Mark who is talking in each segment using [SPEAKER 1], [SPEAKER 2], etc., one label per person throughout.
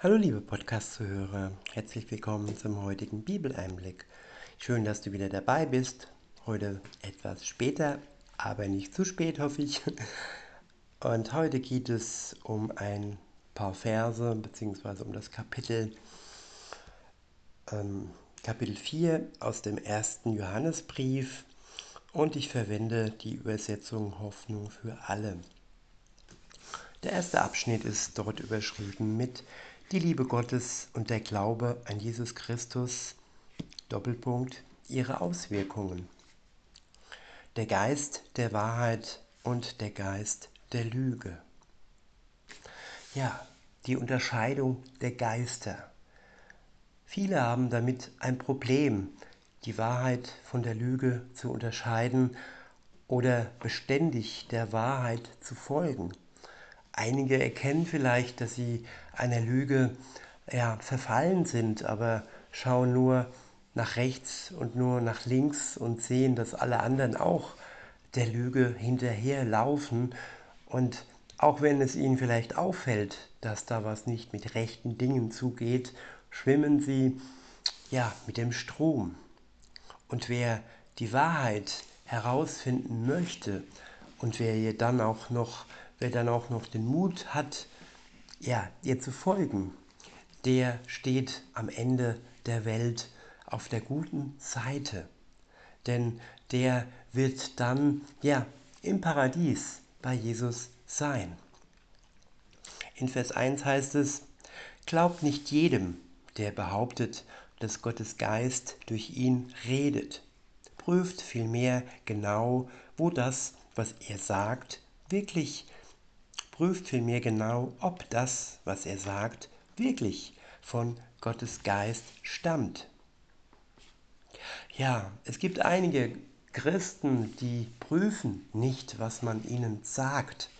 [SPEAKER 1] Hallo liebe Podcast-Zuhörer, herzlich willkommen zum heutigen Bibeleinblick. Schön, dass du wieder dabei bist. Heute etwas später, aber nicht zu spät, hoffe ich. Und heute geht es um ein paar Verse, beziehungsweise um das Kapitel, ähm, Kapitel 4 aus dem ersten Johannesbrief. Und ich verwende die Übersetzung Hoffnung für alle. Der erste Abschnitt ist dort überschrieben mit die Liebe Gottes und der Glaube an Jesus Christus, Doppelpunkt, ihre Auswirkungen. Der Geist der Wahrheit und der Geist der Lüge. Ja, die Unterscheidung der Geister. Viele haben damit ein Problem, die Wahrheit von der Lüge zu unterscheiden oder beständig der Wahrheit zu folgen. Einige erkennen vielleicht, dass sie einer Lüge ja, verfallen sind, aber schauen nur nach rechts und nur nach links und sehen, dass alle anderen auch der Lüge hinterherlaufen. Und auch wenn es ihnen vielleicht auffällt, dass da was nicht mit rechten Dingen zugeht, schwimmen sie ja mit dem Strom. Und wer die Wahrheit herausfinden möchte und wer ihr dann auch noch wer dann auch noch den Mut hat, ja, ihr zu folgen, der steht am Ende der Welt auf der guten Seite. Denn der wird dann, ja, im Paradies bei Jesus sein. In Vers 1 heißt es, Glaubt nicht jedem, der behauptet, dass Gottes Geist durch ihn redet. Prüft vielmehr genau, wo das, was er sagt, wirklich prüft vielmehr genau, ob das, was er sagt, wirklich von Gottes Geist stammt. Ja, es gibt einige Christen, die prüfen nicht, was man ihnen sagt.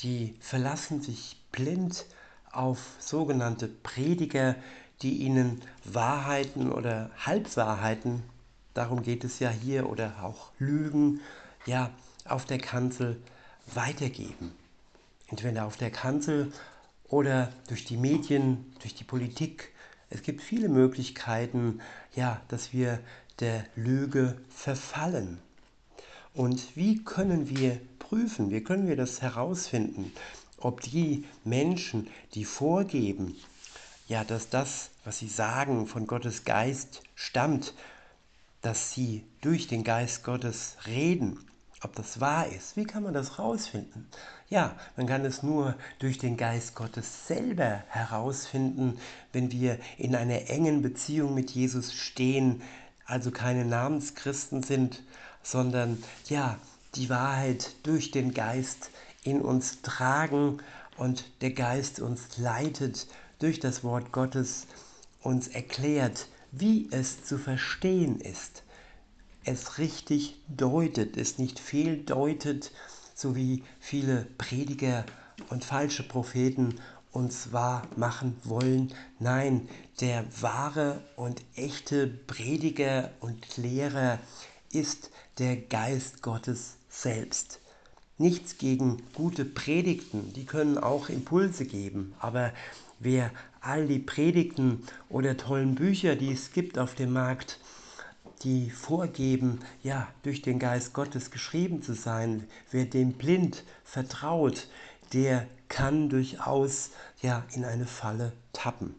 [SPEAKER 1] Die verlassen sich blind auf sogenannte Prediger, die ihnen Wahrheiten oder Halbwahrheiten, darum geht es ja hier, oder auch Lügen, ja, auf der Kanzel weitergeben entweder auf der Kanzel oder durch die Medien, durch die Politik. Es gibt viele Möglichkeiten, ja, dass wir der Lüge verfallen. Und wie können wir prüfen, wie können wir das herausfinden, ob die Menschen, die vorgeben, ja, dass das, was sie sagen, von Gottes Geist stammt, dass sie durch den Geist Gottes reden, ob das wahr ist. Wie kann man das herausfinden? Ja, man kann es nur durch den Geist Gottes selber herausfinden, wenn wir in einer engen Beziehung mit Jesus stehen, also keine Namenschristen sind, sondern ja, die Wahrheit durch den Geist in uns tragen und der Geist uns leitet durch das Wort Gottes, uns erklärt, wie es zu verstehen ist, es richtig deutet, es nicht fehldeutet, so wie viele Prediger und falsche Propheten uns wahr machen wollen. Nein, der wahre und echte Prediger und Lehrer ist der Geist Gottes selbst. Nichts gegen gute Predigten, die können auch Impulse geben, aber wer all die Predigten oder tollen Bücher, die es gibt auf dem Markt, die vorgeben, ja, durch den Geist Gottes geschrieben zu sein. Wer dem blind vertraut, der kann durchaus ja in eine Falle tappen.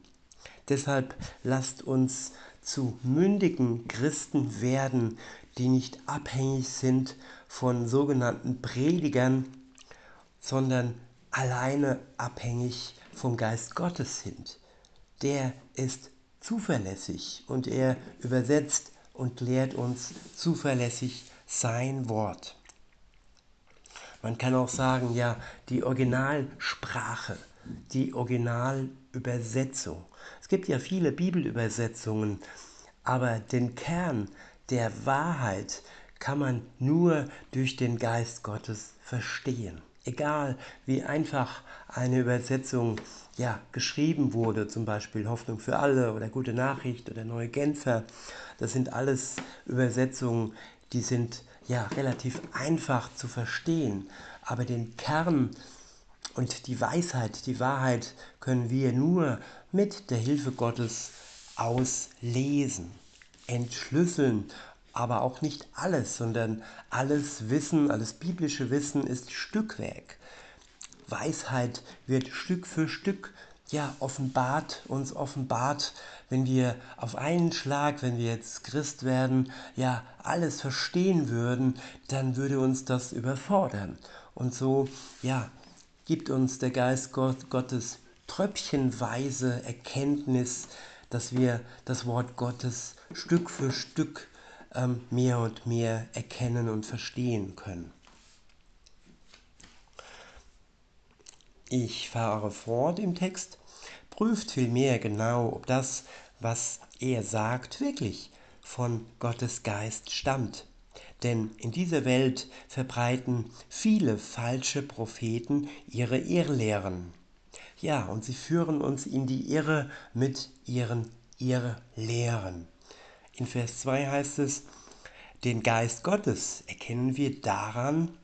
[SPEAKER 1] Deshalb lasst uns zu mündigen Christen werden, die nicht abhängig sind von sogenannten Predigern, sondern alleine abhängig vom Geist Gottes sind. Der ist zuverlässig und er übersetzt und lehrt uns zuverlässig sein Wort. Man kann auch sagen, ja, die Originalsprache, die Originalübersetzung. Es gibt ja viele Bibelübersetzungen, aber den Kern der Wahrheit kann man nur durch den Geist Gottes verstehen. Egal wie einfach eine Übersetzung ja, geschrieben wurde, zum Beispiel Hoffnung für alle oder Gute Nachricht oder Neue Genfer, das sind alles Übersetzungen, die sind ja relativ einfach zu verstehen, aber den Kern und die Weisheit, die Wahrheit können wir nur mit der Hilfe Gottes auslesen, entschlüsseln, aber auch nicht alles, sondern alles Wissen, alles biblische Wissen ist Stückwerk. Weisheit wird Stück für Stück ja offenbart, uns offenbart, wenn wir auf einen Schlag, wenn wir jetzt Christ werden, ja alles verstehen würden, dann würde uns das überfordern. Und so, ja, gibt uns der Geist Gottes tröpfchenweise Erkenntnis, dass wir das Wort Gottes Stück für Stück ähm, mehr und mehr erkennen und verstehen können. Ich fahre fort im Text, prüft vielmehr genau, ob das, was er sagt, wirklich von Gottes Geist stammt. Denn in dieser Welt verbreiten viele falsche Propheten ihre Irrlehren. Ja, und sie führen uns in die Irre mit ihren Irrlehren. In Vers 2 heißt es, den Geist Gottes erkennen wir daran,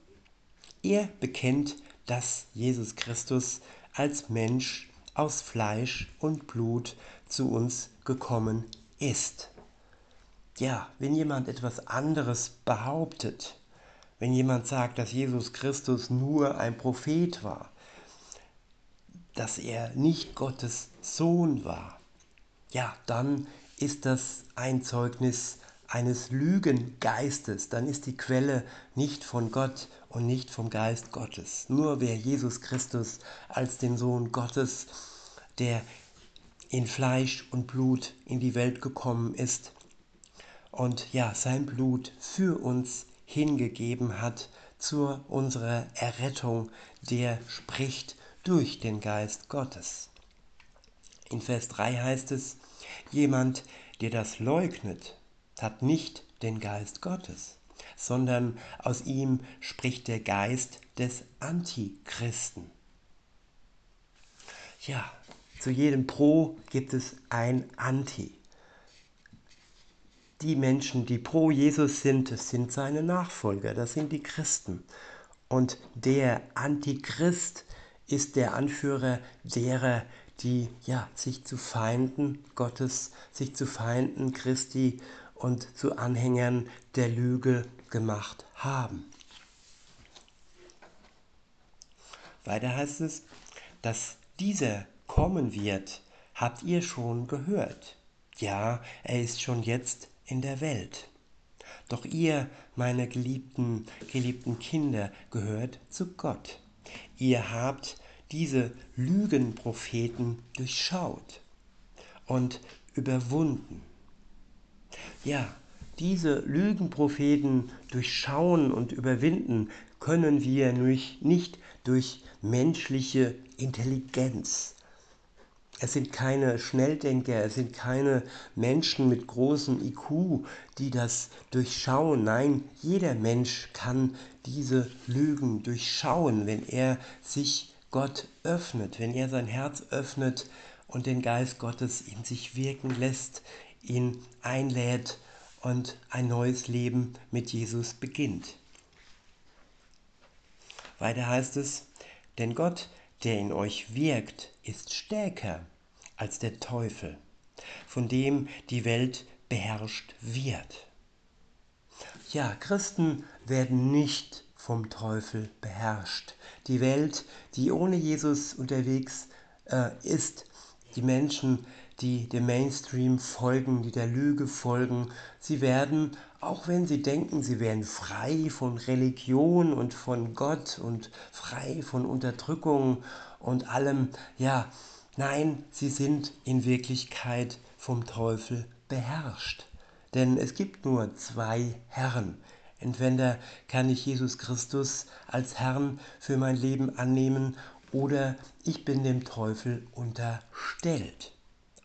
[SPEAKER 1] er bekennt, dass Jesus Christus als Mensch aus Fleisch und Blut zu uns gekommen ist. Ja, wenn jemand etwas anderes behauptet, wenn jemand sagt, dass Jesus Christus nur ein Prophet war, dass er nicht Gottes Sohn war, ja, dann ist das ein Zeugnis eines Lügengeistes, dann ist die Quelle nicht von Gott und nicht vom Geist Gottes. Nur wer Jesus Christus als den Sohn Gottes, der in Fleisch und Blut in die Welt gekommen ist, und ja, sein Blut für uns hingegeben hat zur unserer Errettung, der spricht durch den Geist Gottes. In Vers 3 heißt es, jemand, der das leugnet, hat nicht den Geist Gottes, sondern aus ihm spricht der Geist des Antichristen. Ja, zu jedem Pro gibt es ein Anti. Die Menschen, die pro Jesus sind, sind seine Nachfolger, das sind die Christen. Und der Antichrist ist der Anführer derer, die ja, sich zu Feinden Gottes, sich zu Feinden Christi und zu Anhängern der Lüge gemacht haben. Weiter heißt es, dass dieser kommen wird, habt ihr schon gehört. Ja, er ist schon jetzt in der Welt. Doch ihr, meine geliebten, geliebten Kinder, gehört zu Gott. Ihr habt diese Lügenpropheten durchschaut und überwunden. Ja, diese Lügenpropheten durchschauen und überwinden können wir nicht durch menschliche Intelligenz, es sind keine Schnelldenker, es sind keine Menschen mit großem IQ, die das durchschauen. Nein, jeder Mensch kann diese Lügen durchschauen, wenn er sich Gott öffnet, wenn er sein Herz öffnet und den Geist Gottes in sich wirken lässt, ihn einlädt und ein neues Leben mit Jesus beginnt. Weiter heißt es, denn Gott der in euch wirkt, ist stärker als der Teufel, von dem die Welt beherrscht wird. Ja, Christen werden nicht vom Teufel beherrscht. Die Welt, die ohne Jesus unterwegs äh, ist, die Menschen, die dem Mainstream folgen, die der Lüge folgen, sie werden, auch wenn sie denken, sie wären frei von Religion und von Gott und frei von Unterdrückung und allem, ja, nein, sie sind in Wirklichkeit vom Teufel beherrscht. Denn es gibt nur zwei Herren. Entweder kann ich Jesus Christus als Herrn für mein Leben annehmen oder ich bin dem Teufel unterstellt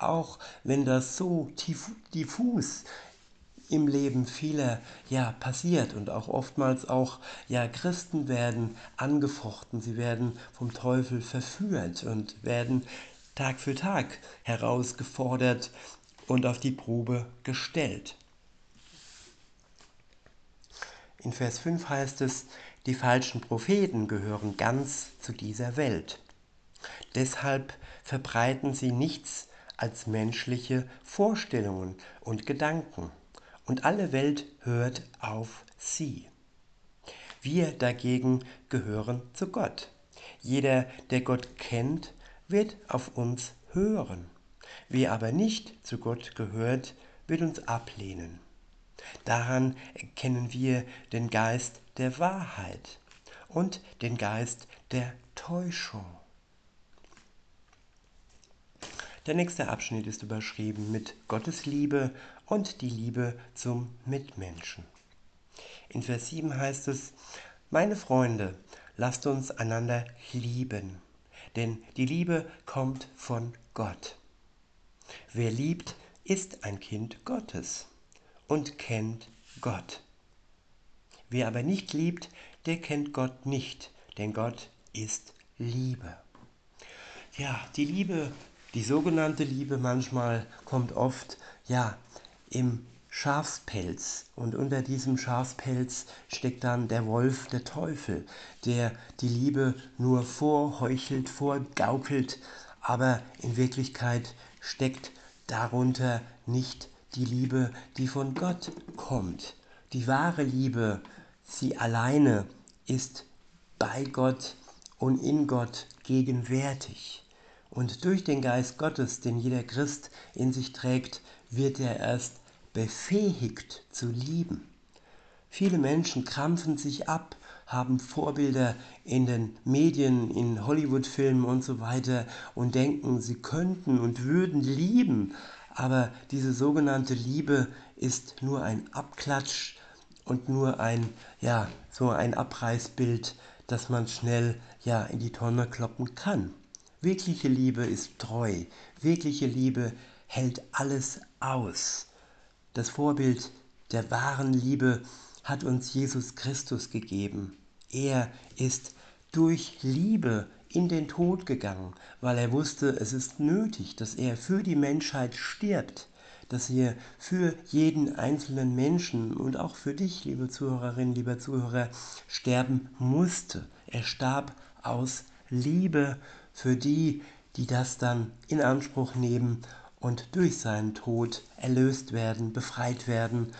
[SPEAKER 1] auch wenn das so diffus im Leben vieler ja passiert und auch oftmals auch ja Christen werden angefochten, sie werden vom Teufel verführt und werden Tag für Tag herausgefordert und auf die Probe gestellt. In Vers 5 heißt es, die falschen Propheten gehören ganz zu dieser Welt. Deshalb verbreiten sie nichts als menschliche Vorstellungen und Gedanken. Und alle Welt hört auf sie. Wir dagegen gehören zu Gott. Jeder, der Gott kennt, wird auf uns hören. Wer aber nicht zu Gott gehört, wird uns ablehnen. Daran erkennen wir den Geist der Wahrheit und den Geist der Täuschung. Der nächste Abschnitt ist überschrieben mit Gottes Liebe und die Liebe zum Mitmenschen. In Vers 7 heißt es, meine Freunde, lasst uns einander lieben, denn die Liebe kommt von Gott. Wer liebt, ist ein Kind Gottes und kennt Gott. Wer aber nicht liebt, der kennt Gott nicht, denn Gott ist Liebe. Ja, die Liebe, die sogenannte Liebe manchmal kommt oft, ja, im Schafspelz. Und unter diesem Schafspelz steckt dann der Wolf, der Teufel, der die Liebe nur vorheuchelt, vorgaukelt, aber in Wirklichkeit steckt darunter nicht die Liebe, die von Gott kommt. Die wahre Liebe, sie alleine ist bei Gott und in Gott gegenwärtig. Und durch den Geist Gottes, den jeder Christ in sich trägt, wird er erst befähigt zu lieben. Viele Menschen krampfen sich ab, haben Vorbilder in den Medien, in Hollywood-Filmen und so weiter und denken, sie könnten und würden lieben, aber diese sogenannte Liebe ist nur ein Abklatsch und nur ein, ja, so ein Abreißbild, das man schnell, ja, in die Tonne kloppen kann. Wirkliche Liebe ist treu. Wirkliche Liebe hält alles aus. Das Vorbild der wahren Liebe hat uns Jesus Christus gegeben. Er ist durch Liebe in den Tod gegangen, weil er wusste, es ist nötig, dass er für die Menschheit stirbt, dass er für jeden einzelnen Menschen und auch für dich, liebe Zuhörerin, lieber Zuhörer, sterben musste. Er starb aus Liebe für die, die das dann in Anspruch nehmen und durch seinen Tod erlöst werden, befreit werden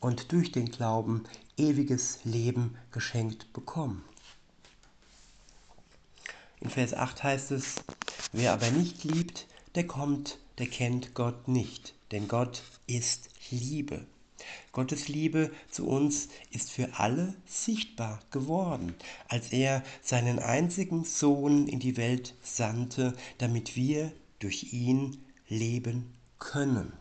[SPEAKER 1] und durch den Glauben ewiges Leben geschenkt bekommen. In Vers 8 heißt es, wer aber nicht liebt, der kommt, der kennt Gott nicht, denn Gott ist Liebe. Gottes Liebe zu uns ist für alle sichtbar geworden, als er seinen einzigen Sohn in die Welt sandte, damit wir durch ihn leben können.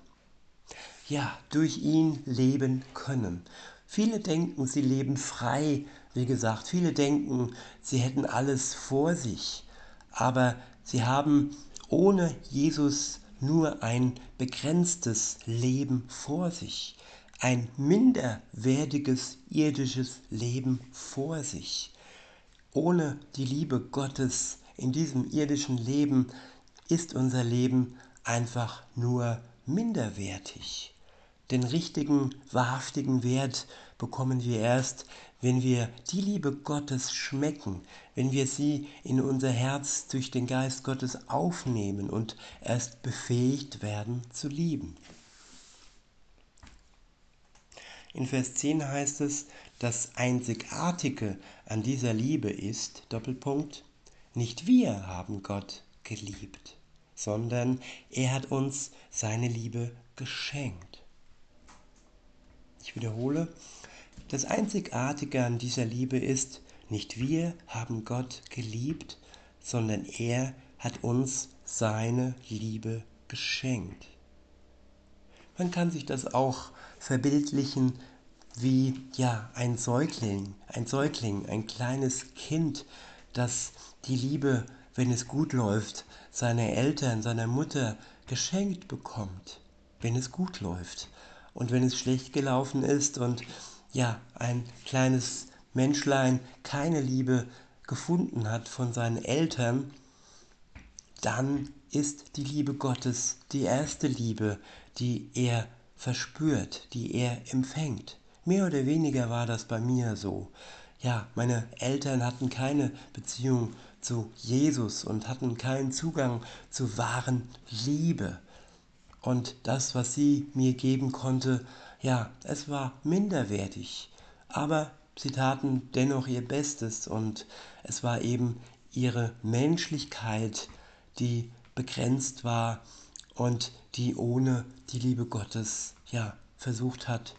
[SPEAKER 1] Ja, durch ihn leben können. Viele denken, sie leben frei wie gesagt, viele denken, sie hätten alles vor sich, aber sie haben ohne Jesus nur ein begrenztes Leben vor sich, ein minderwertiges irdisches Leben vor sich. Ohne die Liebe Gottes in diesem irdischen Leben ist unser Leben einfach nur minderwertig. Den richtigen, wahrhaftigen Wert bekommen wir erst, wenn wir die Liebe Gottes schmecken, wenn wir sie in unser Herz durch den Geist Gottes aufnehmen und erst befähigt werden zu lieben. In Vers 10 heißt es, das Einzigartige an dieser Liebe ist, Doppelpunkt, nicht wir haben Gott geliebt, sondern er hat uns seine Liebe geschenkt. Ich wiederhole, das Einzigartige an dieser Liebe ist, nicht wir haben Gott geliebt, sondern er hat uns seine Liebe geschenkt. Man kann sich das auch verbildlichen wie ja ein Säugling, ein Säugling, ein kleines Kind, das die Liebe, wenn es gut läuft, seiner Eltern, seiner Mutter geschenkt bekommt, wenn es gut läuft. Und wenn es schlecht gelaufen ist und ja, ein kleines Menschlein keine Liebe gefunden hat von seinen Eltern, dann ist die Liebe Gottes die erste Liebe, die er verspürt, die er empfängt. Mehr oder weniger war das bei mir so. Ja, meine Eltern hatten keine Beziehung zu Jesus und hatten keinen Zugang zu wahren Liebe. Und das, was sie mir geben konnte, ja, es war minderwertig. Aber sie taten dennoch ihr Bestes und es war eben ihre Menschlichkeit, die begrenzt war und die ohne die Liebe Gottes ja versucht hat,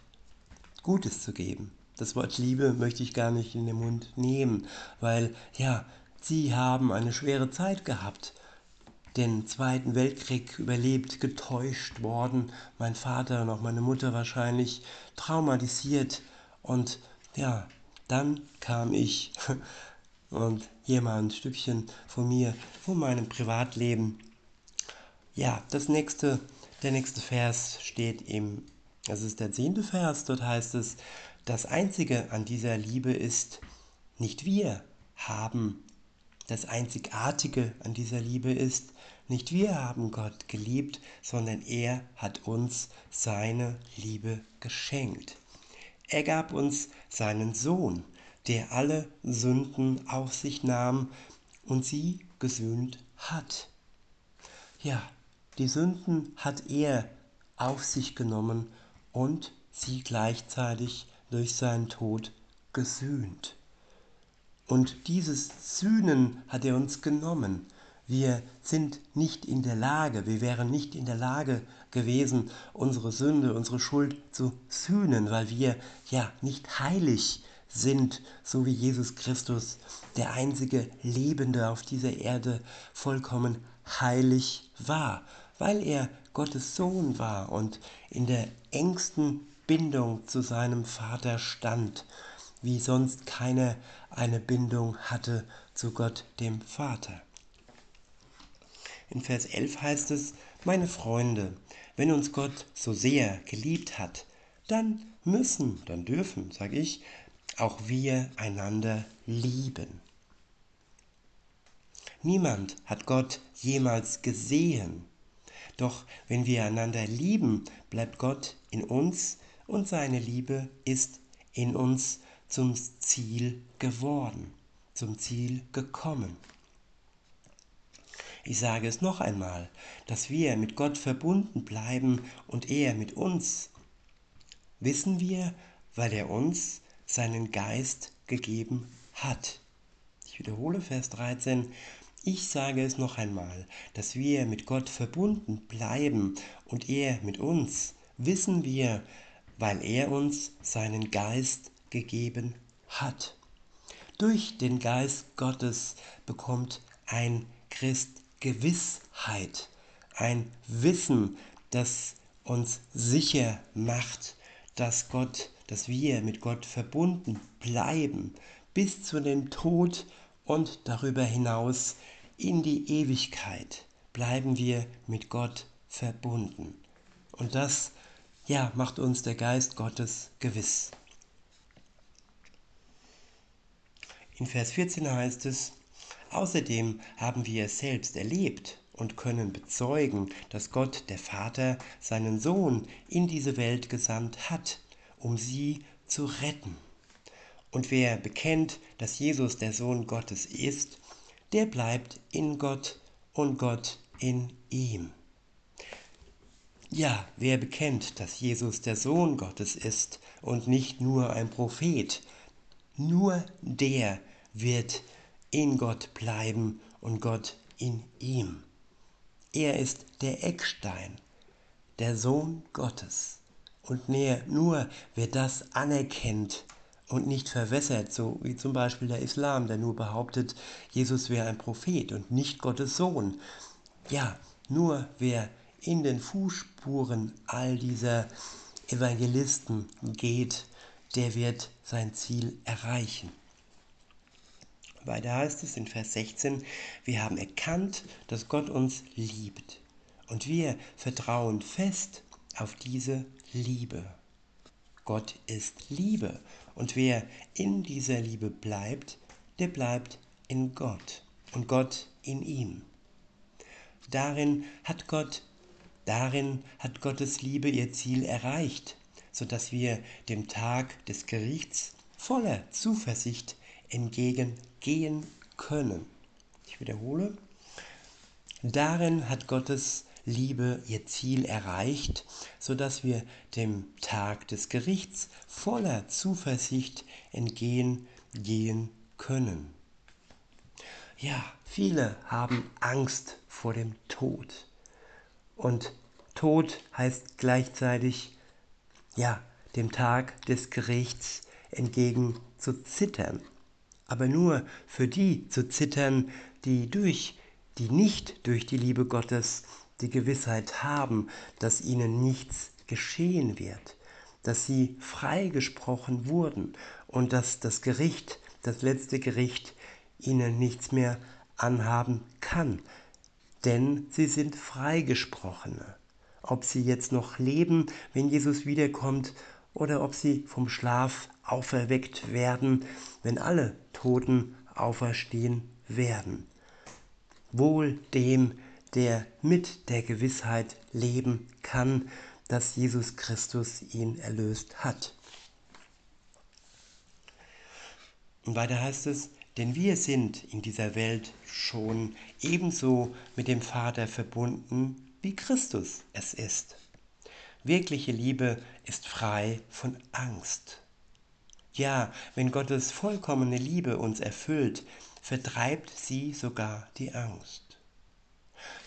[SPEAKER 1] Gutes zu geben. Das Wort Liebe möchte ich gar nicht in den Mund nehmen, weil ja, sie haben eine schwere Zeit gehabt, den Zweiten Weltkrieg überlebt, getäuscht worden, mein Vater und auch meine Mutter wahrscheinlich traumatisiert. Und ja, dann kam ich und hier mal ein Stückchen von mir, von meinem Privatleben. Ja, das nächste, der nächste Vers steht im, das ist der zehnte Vers, dort heißt es, das Einzige an dieser Liebe ist, nicht wir haben, das Einzigartige an dieser Liebe ist, nicht wir haben Gott geliebt, sondern er hat uns seine Liebe geschenkt. Er gab uns seinen Sohn, der alle Sünden auf sich nahm und sie gesühnt hat. Ja, die Sünden hat er auf sich genommen und sie gleichzeitig durch seinen Tod gesühnt. Und dieses Sühnen hat er uns genommen. Wir sind nicht in der Lage, wir wären nicht in der Lage gewesen, unsere Sünde, unsere Schuld zu sühnen, weil wir ja nicht heilig sind, so wie Jesus Christus, der einzige Lebende auf dieser Erde, vollkommen heilig war, weil er Gottes Sohn war und in der engsten Bindung zu seinem Vater stand, wie sonst keiner eine Bindung hatte zu Gott dem Vater. In Vers 11 heißt es, meine Freunde, wenn uns Gott so sehr geliebt hat, dann müssen, dann dürfen, sage ich, auch wir einander lieben. Niemand hat Gott jemals gesehen. Doch wenn wir einander lieben, bleibt Gott in uns und seine Liebe ist in uns zum Ziel geworden, zum Ziel gekommen. Ich sage es noch einmal, dass wir mit Gott verbunden bleiben und er mit uns, wissen wir, weil er uns seinen Geist gegeben hat. Ich wiederhole Vers 13. Ich sage es noch einmal, dass wir mit Gott verbunden bleiben und er mit uns, wissen wir, weil er uns seinen Geist gegeben hat. Durch den Geist Gottes bekommt ein Christ Gewissheit, ein Wissen, das uns sicher macht, dass Gott, dass wir mit Gott verbunden bleiben bis zu dem Tod und darüber hinaus in die Ewigkeit bleiben wir mit Gott verbunden. Und das ja, macht uns der Geist Gottes gewiss. In Vers 14 heißt es, außerdem haben wir es selbst erlebt und können bezeugen, dass Gott, der Vater, seinen Sohn in diese Welt gesandt hat, um sie zu retten. Und wer bekennt, dass Jesus der Sohn Gottes ist, der bleibt in Gott und Gott in ihm. Ja, wer bekennt, dass Jesus der Sohn Gottes ist und nicht nur ein Prophet, nur der wird in Gott bleiben und Gott in ihm. Er ist der Eckstein, der Sohn Gottes. Und nur wer das anerkennt und nicht verwässert, so wie zum Beispiel der Islam, der nur behauptet, Jesus wäre ein Prophet und nicht Gottes Sohn. Ja, nur wer in den Fußspuren all dieser Evangelisten geht, der wird sein Ziel erreichen. Weiter heißt es in Vers 16, wir haben erkannt, dass Gott uns liebt und wir vertrauen fest auf diese Liebe. Gott ist Liebe und wer in dieser Liebe bleibt, der bleibt in Gott und Gott in ihm. Darin hat Gott Darin hat Gottes Liebe ihr Ziel erreicht, sodass wir dem Tag des Gerichts voller Zuversicht entgegengehen können. Ich wiederhole. Darin hat Gottes Liebe ihr Ziel erreicht, sodass wir dem Tag des Gerichts voller Zuversicht entgehen gehen können. Ja, viele haben Angst vor dem Tod. Und Tod heißt gleichzeitig, ja, dem Tag des Gerichts entgegen zu zittern. Aber nur für die zu zittern, die durch, die nicht durch die Liebe Gottes die Gewissheit haben, dass ihnen nichts geschehen wird, dass sie freigesprochen wurden und dass das Gericht, das letzte Gericht, ihnen nichts mehr anhaben kann, denn sie sind Freigesprochene. Ob sie jetzt noch leben, wenn Jesus wiederkommt, oder ob sie vom Schlaf auferweckt werden, wenn alle Toten auferstehen werden. Wohl dem, der mit der Gewissheit leben kann, dass Jesus Christus ihn erlöst hat. Und weiter heißt es, denn wir sind in dieser Welt schon ebenso mit dem Vater verbunden, wie Christus es ist. Wirkliche Liebe ist frei von Angst. Ja, wenn Gottes vollkommene Liebe uns erfüllt, vertreibt sie sogar die Angst.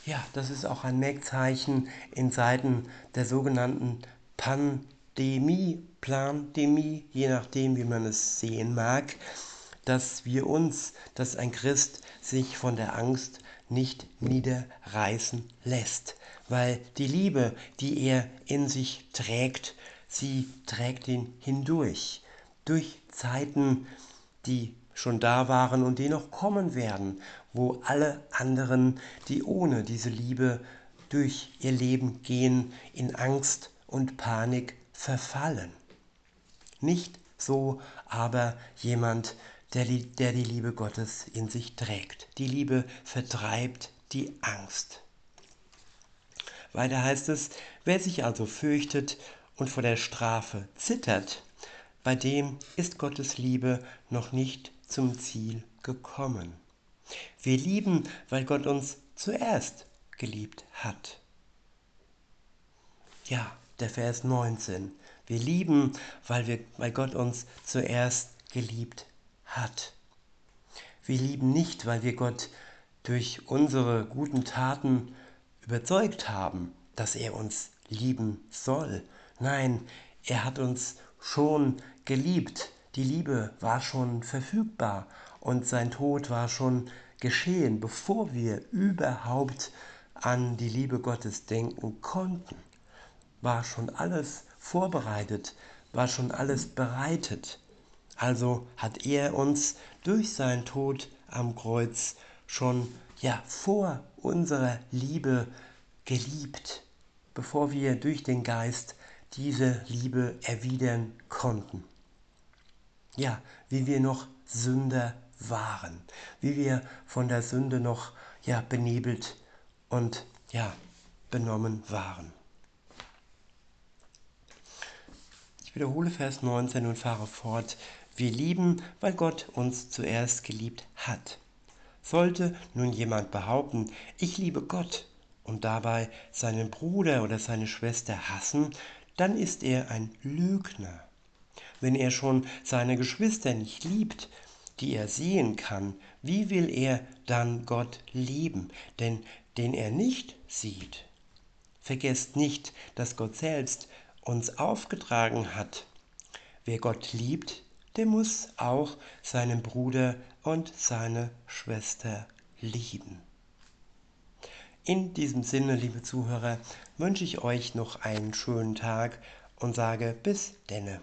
[SPEAKER 1] Ja, das ist auch ein Merkzeichen in Zeiten der sogenannten Pandemie, Plandemie, je nachdem, wie man es sehen mag, dass wir uns, dass ein Christ sich von der Angst nicht niederreißen lässt, weil die Liebe, die er in sich trägt, sie trägt ihn hindurch, durch Zeiten, die schon da waren und die noch kommen werden, wo alle anderen, die ohne diese Liebe durch ihr Leben gehen, in Angst und Panik verfallen. Nicht so aber jemand, der, der die Liebe Gottes in sich trägt. Die Liebe vertreibt die Angst. Weiter heißt es, wer sich also fürchtet und vor der Strafe zittert, bei dem ist Gottes Liebe noch nicht zum Ziel gekommen. Wir lieben, weil Gott uns zuerst geliebt hat. Ja, der Vers 19. Wir lieben, weil, wir, weil Gott uns zuerst geliebt hat. Wir lieben nicht, weil wir Gott durch unsere guten Taten überzeugt haben, dass er uns lieben soll. Nein, er hat uns schon geliebt. Die Liebe war schon verfügbar und sein Tod war schon geschehen, bevor wir überhaupt an die Liebe Gottes denken konnten. War schon alles vorbereitet, war schon alles bereitet. Also hat er uns durch seinen Tod am Kreuz schon ja vor unserer Liebe geliebt, bevor wir durch den Geist diese Liebe erwidern konnten. Ja, wie wir noch Sünder waren, wie wir von der Sünde noch ja benebelt und ja benommen waren. Ich wiederhole Vers 19 und fahre fort. Wir lieben, weil Gott uns zuerst geliebt hat. Sollte nun jemand behaupten, ich liebe Gott und dabei seinen Bruder oder seine Schwester hassen, dann ist er ein Lügner. Wenn er schon seine Geschwister nicht liebt, die er sehen kann, wie will er dann Gott lieben, denn den er nicht sieht? Vergesst nicht, dass Gott selbst uns aufgetragen hat. Wer Gott liebt, der muss auch seinen Bruder und seine Schwester lieben. In diesem Sinne, liebe Zuhörer, wünsche ich euch noch einen schönen Tag und sage bis denne.